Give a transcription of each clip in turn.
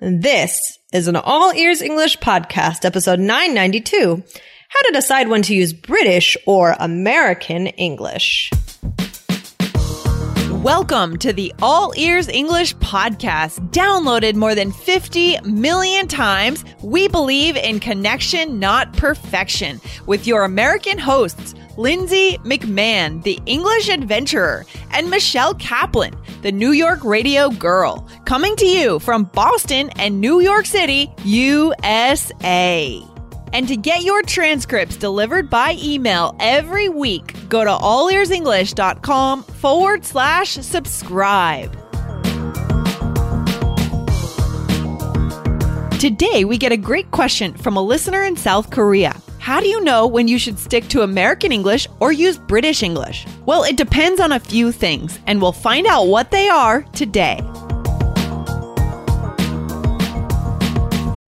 This is an All Ears English podcast, episode 992 How to Decide When to Use British or American English. Welcome to the All Ears English podcast. Downloaded more than 50 million times, we believe in connection, not perfection, with your American hosts, Lindsay McMahon, the English adventurer, and Michelle Kaplan, the New York radio girl, coming to you from Boston and New York City, USA. And to get your transcripts delivered by email every week, go to allearsenglish.com forward slash subscribe. Today, we get a great question from a listener in South Korea. How do you know when you should stick to American English or use British English? Well, it depends on a few things, and we'll find out what they are today.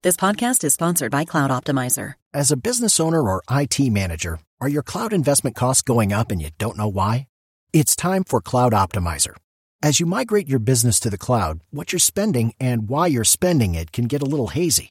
This podcast is sponsored by Cloud Optimizer. As a business owner or IT manager, are your cloud investment costs going up and you don't know why? It's time for Cloud Optimizer. As you migrate your business to the cloud, what you're spending and why you're spending it can get a little hazy.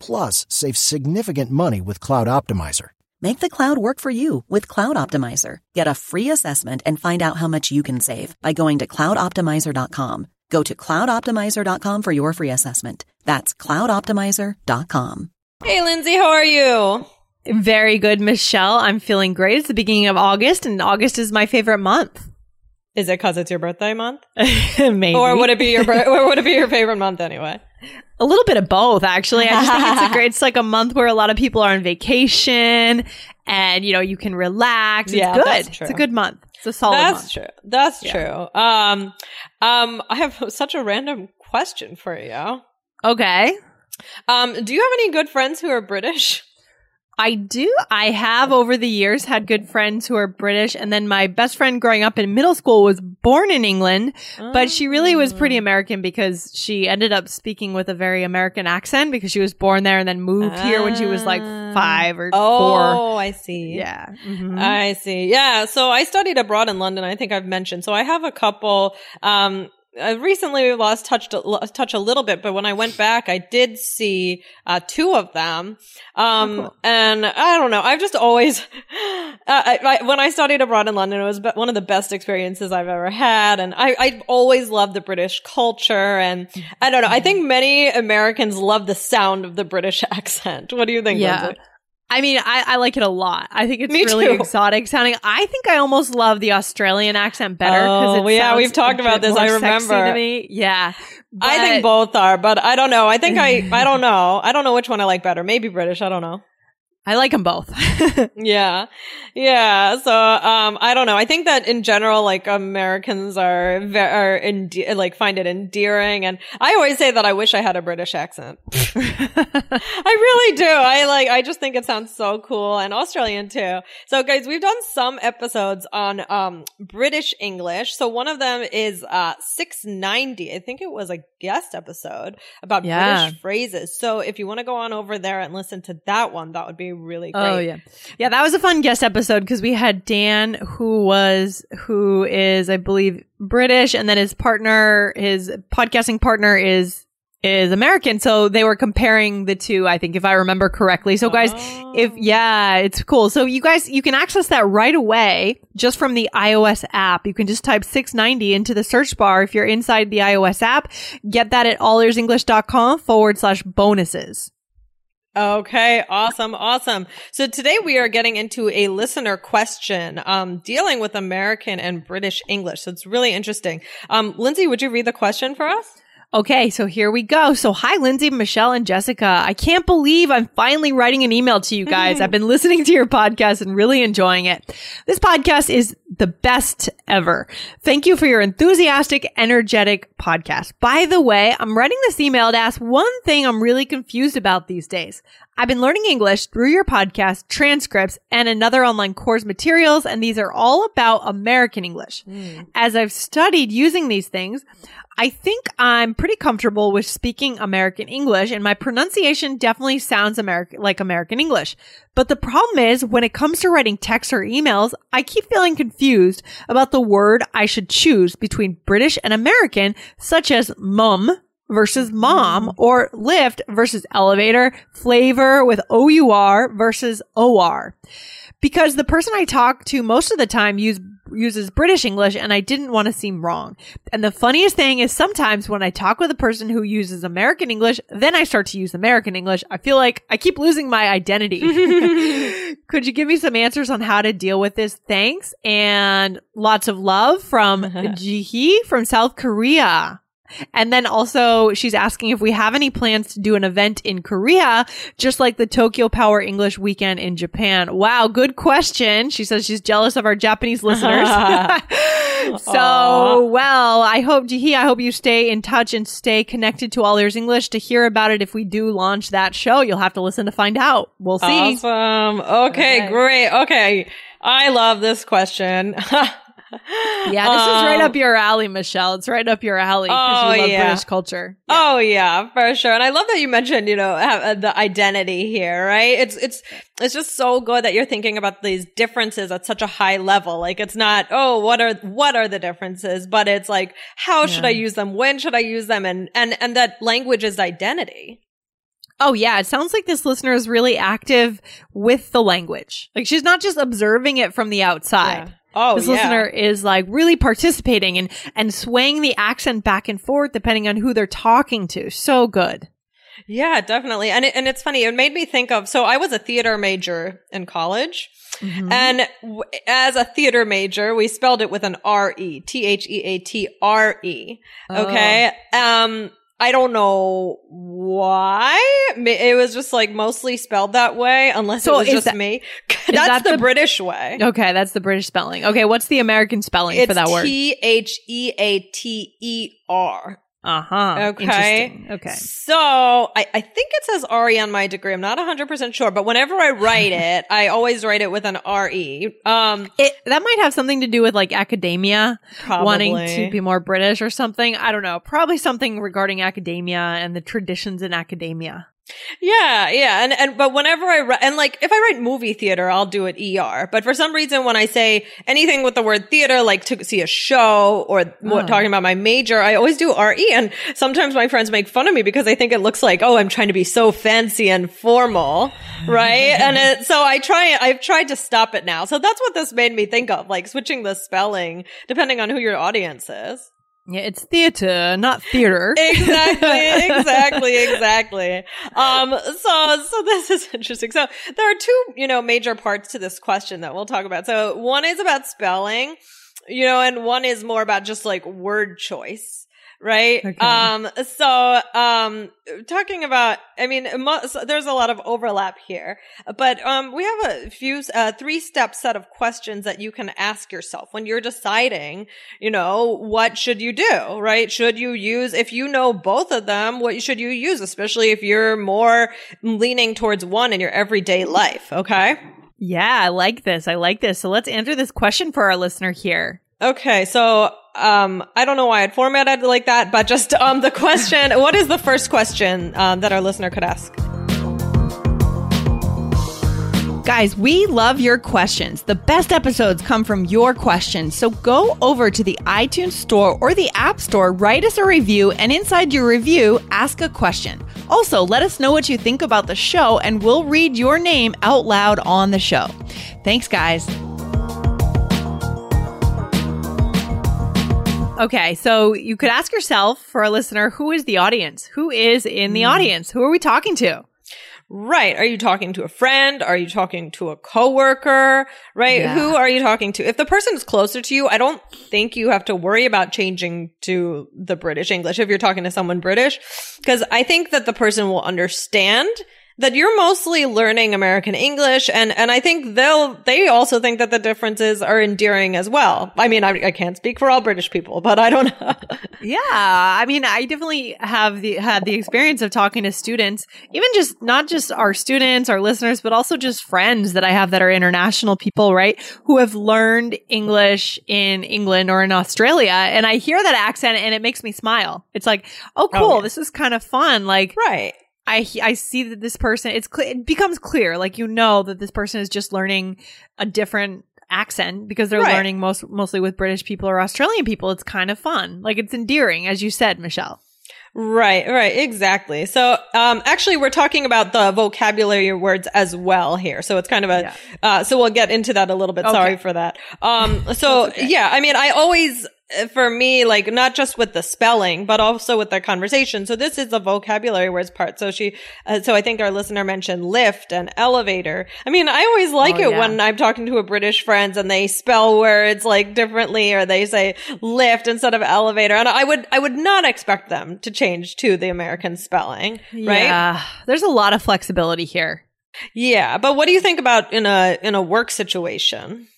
plus save significant money with Cloud Optimizer. Make the cloud work for you with Cloud Optimizer. Get a free assessment and find out how much you can save by going to cloudoptimizer.com. Go to cloudoptimizer.com for your free assessment. That's cloudoptimizer.com. Hey, Lindsay, how are you? Very good, Michelle. I'm feeling great. It's the beginning of August, and August is my favorite month. Is it because it's your birthday month? Maybe. Or would it be your or would it be your favorite month anyway? A little bit of both, actually. I just think it's a great, it's like a month where a lot of people are on vacation and, you know, you can relax. It's Yeah, good. that's true. It's a good month. It's a solid That's month. true. That's Yeah. true. Um, um, I have such a random question for you. Okay. Um, do you have any good friends who are British? I do. I have over the years had good friends who are British. And then my best friend growing up in middle school was born in England, but she really was pretty Oh. American because she ended up speaking with a very American accent because she was born there and then moved here when she was like Ah. five or Oh, four. I see. Yeah. Mhm. I see. Yeah. So I studied abroad in London. I think I've mentioned. So I have a couple. Um, I recently lost touch touch a little bit, but when I went back, I did see uh, two of them. Um, Oh, cool. and I don't know. I've just always, uh, I, I, when I studied abroad in London, it was one of the best experiences I've ever had. And I, I always loved the British culture. And I don't know. I think many Americans love the sound of the British accent. What do you think? Yeah. Lindsay? I mean, I, I like it a lot. I think it's Me really too. exotic sounding. I think I almost love the Australian accent better because Oh, yeah, we've talked about this, I remember. Yeah, I think both are, but I don't know. I think I, I don't know. I don't know which one I like better. Maybe British. I don't know. I like them both. Yeah. Yeah. So, um, I don't know. I think that in general, like Americans are, ve- are like find it endearing. And I always say that I wish I had a British accent. I really do. I like, I just think it sounds so cool and Australian too. So guys, we've done some episodes on, um, British English. So one of them is, uh, 690. I think it was a guest episode about Yeah. British phrases. So if you want to go on over there and listen to that one, that would be really oh, great. Oh yeah, yeah. That was a fun guest episode because we had Dan, who was who is I believe British, and then his partner, his podcasting partner is is American. So they were comparing the two. I think if I remember correctly. So guys, if Oh. yeah, it's cool. So you guys, you can access that right away just from the iOS app. You can just type 690 into the search bar if you're inside the iOS app. Get that at allearsenglish.com forward slash bonuses. Okay, awesome, awesome. So today we are getting into a listener question, um, dealing with American and British English. So it's really interesting. Um, Lindsay, would you read the question for us? Okay, so here we go. So, hi, Lindsay, Michelle, and Jessica. I can't believe I'm finally writing an email to you guys. I've been listening to your podcast and really enjoying it. This podcast is the best ever. Thank you for your enthusiastic, energetic podcast. By the way, I'm writing this email to ask one thing I'm really confused about these days. I've been learning English through your podcast, transcripts, and another online course materials, and these are all about American English. Hmm. As I've studied using these things, I think I'm pretty comfortable with speaking American English and my pronunciation definitely sounds American, like American English. But the problem is when it comes to writing texts or emails, I keep feeling confused about the word I should choose between British and American, such as mum versus mom mm-hmm. or lift versus elevator, flavor with OUR versus OR. Because the person I talk to most of the time use uses British English and I didn't want to seem wrong. And the funniest thing is sometimes when I talk with a person who uses American English, then I start to use American English. I feel like I keep losing my identity. Could you give me some answers on how to deal with this? Thanks. And lots of love from Jihi from South Korea. And then also she's asking if we have any plans to do an event in Korea, just like the Tokyo Power English weekend in Japan. Wow. Good question. She says she's jealous of our Japanese listeners. so, well, I hope, Jihi, I hope you stay in touch and stay connected to All Ears English to hear about it. If we do launch that show, you'll have to listen to find out. We'll see. Awesome. Okay, Okay. great. Okay. I love this question. Yeah, this is right Um, up your alley, Michelle. It's right up your alley because Oh, you love yeah. British culture. Oh yeah, for sure. And I love that you mentioned, you know, uh, the identity here, right? It's it's it's just so good that you're thinking about these differences at such a high level. Like it's not, oh, what are what are the differences, but it's like how should I use them? When should I use them? And and and that language is identity. Oh yeah, it sounds like this listener is really active with the language. Like she's not just observing it from the outside. Oh, this yeah. listener is like really participating and and swaying the accent back and forth depending on who they're talking to. So good. Yeah, definitely. And it, and it's funny. It made me think of so I was a theater major in college. Mm-hmm. And w- as a theater major, we spelled it with an R E, T H E A T R E. Okay. Um, I don't know why. It was just like mostly spelled that way, unless So it was just that- me. that That's the, the- British way. Okay, that's the British spelling. Okay, what's the American spelling It's for that word? T H E A T E R. Uh huh. Okay. Okay. So I, I think it says RE on my degree. I'm not 100% sure, but whenever I write it, I always write it with an RE. Um, It, that might have something to do with like academia probably. wanting to be more British or something. I don't know. Probably something regarding academia and the traditions in academia. Yeah, yeah, and and but whenever I write, and like if I write movie theater, I'll do it ER. But for some reason, when I say anything with the word theater, like to see a show or what, Oh. talking about my major, I always do RE. And sometimes my friends make fun of me because they think it looks like, oh, I'm trying to be so fancy and formal, right? and it, so I try, I've tried to stop it now. So that's what this made me think of, like switching the spelling depending on who your audience is. Yeah, it's theater, not theater. exactly, exactly, exactly. Um, so, so this is interesting. So there are two, you know, major parts to this question that we'll talk about. So one is about spelling, you know, and one is more about just like word choice. Right. Okay. Um, so, um, talking about, I mean, mo- so there's a lot of overlap here, but, um, we have a few, uh, three step set of questions that you can ask yourself when you're deciding, you know, what should you do, right? Should you use, if you know both of them, what should you use, especially if you're more leaning towards one in your everyday life? Okay. yeah, I like this. I like this. So let's answer this question for our listener here. Okay. So, um, I don't know why I'd formatted it like that, but just, um, the question, what is the first question, um, that our listener could ask? Guys, we love your questions. The best episodes come from your questions. So go over to the iTunes store or the App Store, write us a review, and inside your review, ask a question. Also, let us know what you think about the show, and we'll read your name out loud on the show. Thanks, guys. Okay, so you could ask yourself for a listener who is the audience? Who is in the hmm. audience? Who are we talking to? Right. Are you talking to a friend? Are you talking to a coworker? Right? Yeah. Who are you talking to? If the person is closer to you, I don't think you have to worry about changing to the British English if you're talking to someone British. Cause I think that the person will understand that you're mostly learning American English and, and I think they'll, they also think that the differences are endearing as well. I mean, I, I can't speak for all British people, but I don't know. Yeah, I mean, I definitely have the had the experience of talking to students, even just not just our students, our listeners, but also just friends that I have that are international people, right? Who have learned English in England or in Australia, and I hear that accent and it makes me smile. It's like, oh, oh cool, yeah. this is kind of fun. Like, right. I I see that this person it's cl- it becomes clear like you know that this person is just learning a different accent because they're Right. learning most mostly with British people or Australian people it's kind of fun like it's endearing as you said Michelle Right, right, exactly. So, um, actually, we're talking about the vocabulary words as well here. So it's kind of a, Yeah. uh, so we'll get into that a little bit. Okay. Sorry for that. Um, so okay. yeah, I mean, I always, for me, like not just with the spelling, but also with the conversation. So this is the vocabulary words part. So she, uh, so I think our listener mentioned lift and elevator. I mean, I always like Oh, it yeah. when I'm talking to a British friends and they spell words like differently or they say lift instead of elevator. And I would, I would not expect them to change to the American spelling, right? yeah there's a lot of flexibility here Yeah. But what do you think about in a, in a work situation?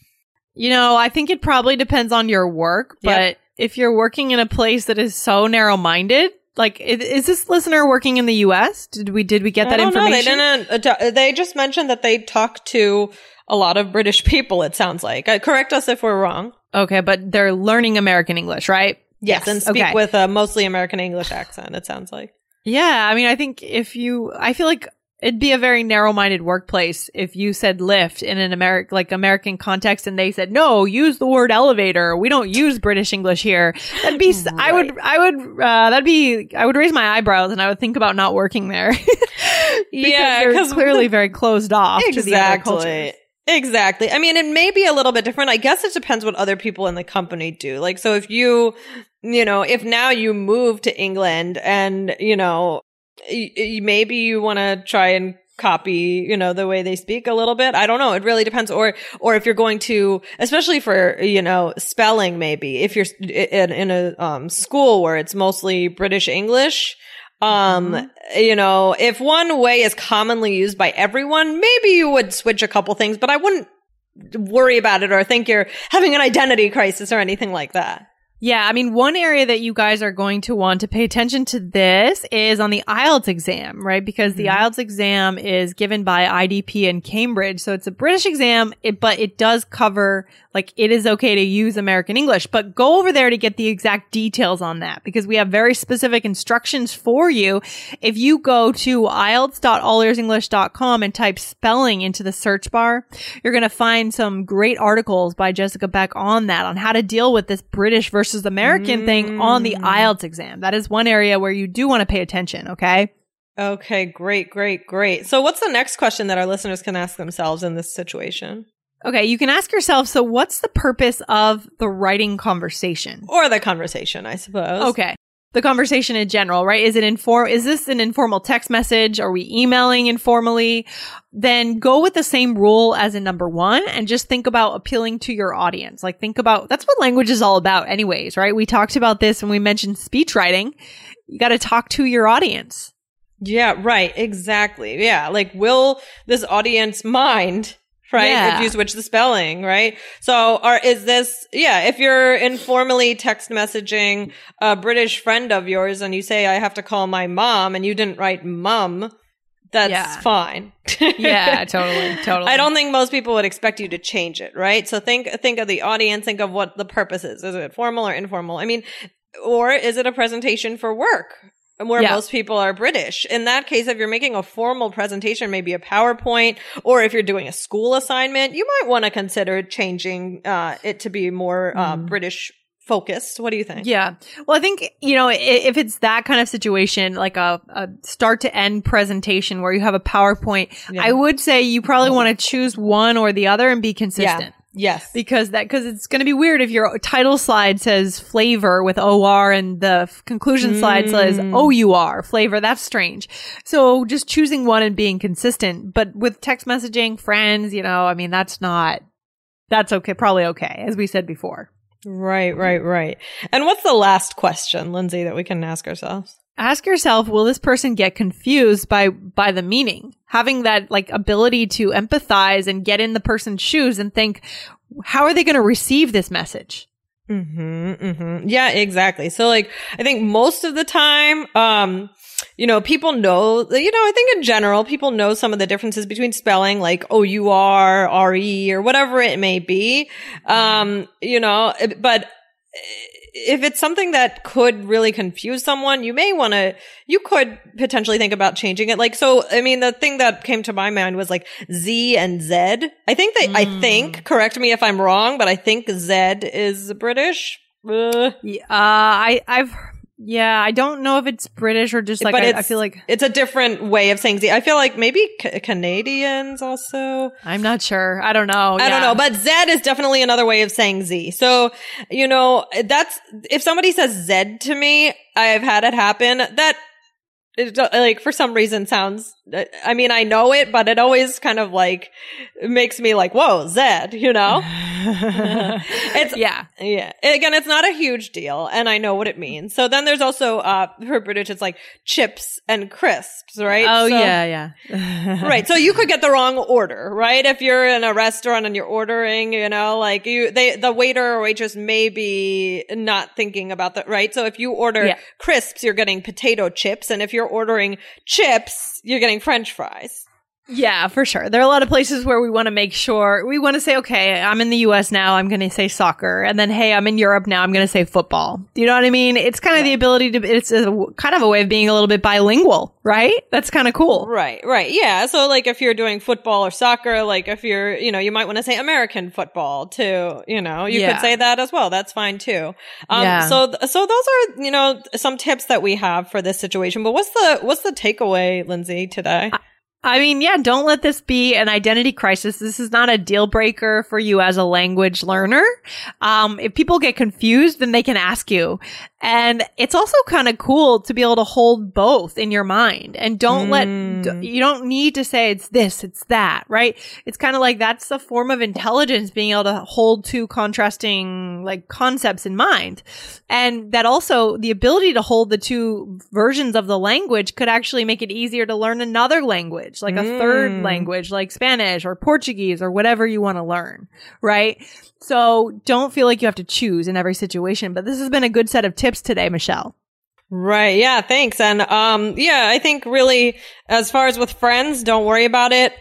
You know I think it probably depends on your work but Yep. if you're working in a place that is so narrow minded like is this listener working in the US did we did we get that I don't know. information They didn't, uh, they just mentioned that they talk to a lot of British people, it sounds like. Uh, correct us if we're wrong. okay but they're learning American English right Yes. And speak okay. with a mostly American English accent, it sounds like. Yeah, I mean, I think if you, I feel like it'd be a very narrow-minded workplace if you said lift in an American, like American context, and they said no, use the word elevator. We don't use British English here. That'd be, s I would, I would, uh, that'd be, I would raise my eyebrows and I would think about not working there. because Yeah, they're 'cause- clearly very closed off to the. Exactly. Exactly. I mean, it may be a little bit different. I guess it depends what other people in the company do. Like, so if you, you know, if now you move to England and, you know, maybe you want to try and copy, you know, the way they speak a little bit. I don't know. It really depends. Or, or if you're going to, especially for, you know, spelling, maybe if you're in, in a, um, school where it's mostly British English, um, you know, if one way is commonly used by everyone, maybe you would switch a couple things, but I wouldn't worry about it or think you're having an identity crisis or anything like that. Yeah, I mean, one area that you guys are going to want to pay attention to this is on the IELTS exam, right? Because the mm-hmm. IELTS exam is given by IDP in Cambridge. So it's a British exam, but it does cover, like, it is okay to use American English, but go over there to get the exact details on that because we have very specific instructions for you. If you go to IELTS.allearsenglish.com and type spelling into the search bar, you're going to find some great articles by Jessica Beck on that, on how to deal with this British versus American thing on the mm. IELTS exam. That is one area where you do want to pay attention. Okay. Okay, great, great, great. So what's the next question that our listeners can ask themselves in this situation? Okay. You can ask yourself, so what's the purpose of the writing conversation? Or the conversation, I suppose. Okay. The conversation in general, right? Is it inform, is this an informal text message? Are we emailing informally? Then go with the same rule as in number one and just think about appealing to your audience. Like think about, that's what language is all about anyways, right? We talked about this when we mentioned speech writing. You got to talk to your audience. Yeah, right. Exactly. Yeah. Like, will this audience mind? Right. Yeah. If you switch the spelling, right? So, are, is this, yeah, if you're informally text messaging a British friend of yours and you say, I have to call my mom and you didn't write mum, that's Yeah. fine. Yeah, totally, totally. I don't think most people would expect you to change it, right? So think think of the audience, think of what the purpose is. Is it formal or informal? I mean, or is it a presentation for work? Where Yeah. most people are British. In that case, if you're making a formal presentation, maybe a PowerPoint, or if you're doing a school assignment, you might want to consider changing uh, it to be more uh, British focused. What do you think? Mm-hmm. Yeah. Well, I think, you know, if it's that kind of situation, like a, a start to end presentation where you have a PowerPoint, Yeah. I would say you probably want to choose one or the other and be consistent. Yes. because that because it's going to be weird if your title slide says flavor with or and the f- conclusion slide says mm. our flavor that's strange so just choosing one and being consistent but with text messaging friends you know i mean that's not that's okay probably okay as we said before Right, right, right. And what's the last question, Lindsay, that we can ask ourselves? ask yourself will this person get confused by by the meaning having that like ability to empathize and get in the person's shoes and think how are they going to receive this message hmm hmm Yeah, exactly. So like, I think most of the time, um, you know, people know, you know, I think in general, people know some of the differences between spelling like O-U-R, R-E, or whatever it may be. Um, you know, but if it's something that could really confuse someone, you may want to, you could potentially think about changing it. Like, so, I mean, the thing that came to my mind was like Z and Z. I think they, I think, correct me if I'm wrong, but I think zed is British. Uh, Yeah, uh, I, I've, yeah, I don't know if it's British or just like but I, I feel like it's a different way of saying Z. I feel like maybe ca- Canadians also. I'm not sure. I don't know. I don't know, but zed is definitely another way of saying Z. So, you know, that's, if somebody says zed to me, I've had it happen. That, it, like, for some reason sounds, I mean, I know it, but it always kind of like makes me like, whoa, zed you know? it's, yeah, yeah. Again, it's not a huge deal, and I know what it means. So then there's also uh for British, it's like chips and crisps, right? oh So- yeah, yeah, right. So you could get the wrong order, right? If you're in a restaurant and you're ordering, you know, like you, they, the waiter or waitress may be not thinking about that, right? So if you order Yeah. crisps, you're getting potato chips, and if you're ordering chips, you're getting French fries. Yeah, for sure. There are a lot of places where we want to make sure we want to say, okay, I'm in the US now, I'm going to say soccer. And then, hey, I'm in Europe now, I'm going to say football. Do you know what I mean? It's kind of the ability to, it's a, kind of a way of being a little bit bilingual, right? That's kind of cool. Right, right. Yeah. So like if you're doing football or soccer, like if you're, you know, you might want to say American football too, you know, you Yeah. could say that as well. That's fine too. Um, Yeah. so, th- so those are, you know, some tips that we have for this situation. But what's the, what's the takeaway, Lindsay, today? I mean, yeah, don't let this be an identity crisis. This is not a deal breaker for you as a language learner. Um, if people get confused, then they can ask you. And it's also kind of cool to be able to hold both in your mind and don't let, mm. you don't need to say it's this, it's that, right? It's kind of like that's a form of intelligence being able to hold two contrasting like concepts in mind. And that also the ability to hold the two versions of the language could actually make it easier to learn another language, like a third mm. language, like Spanish or Portuguese or whatever you want to learn, right? So don't feel like you have to choose in every situation, but this has been a good set of tips today, Michelle. Right. Yeah. Thanks. And, um, yeah, I think really as far as with friends, don't worry about it.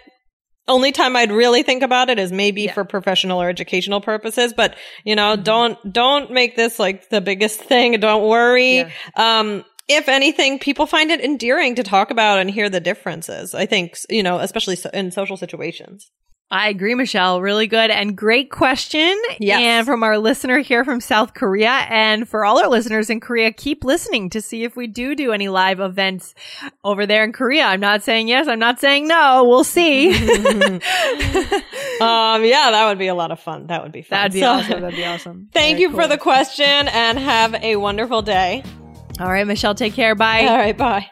Only time I'd really think about it is maybe Yeah. for professional or educational purposes, but you know, don't, don't make this like the biggest thing. Don't worry. Yeah. Um, if anything, people find it endearing to talk about and hear the differences. I think, you know, especially so- in social situations. I agree, Michelle. Really good and great question. Yes. And from our listener here from South Korea. And for all our listeners in Korea, keep listening to see if we do do any live events over there in Korea. I'm not saying yes. I'm not saying no. We'll see. Um, yeah, that would be a lot of fun. That would be fun. That'd be So, awesome. That'd be awesome. Thank Very you for the question and have a wonderful day. All right, Michelle, take care. Bye. All right. Bye.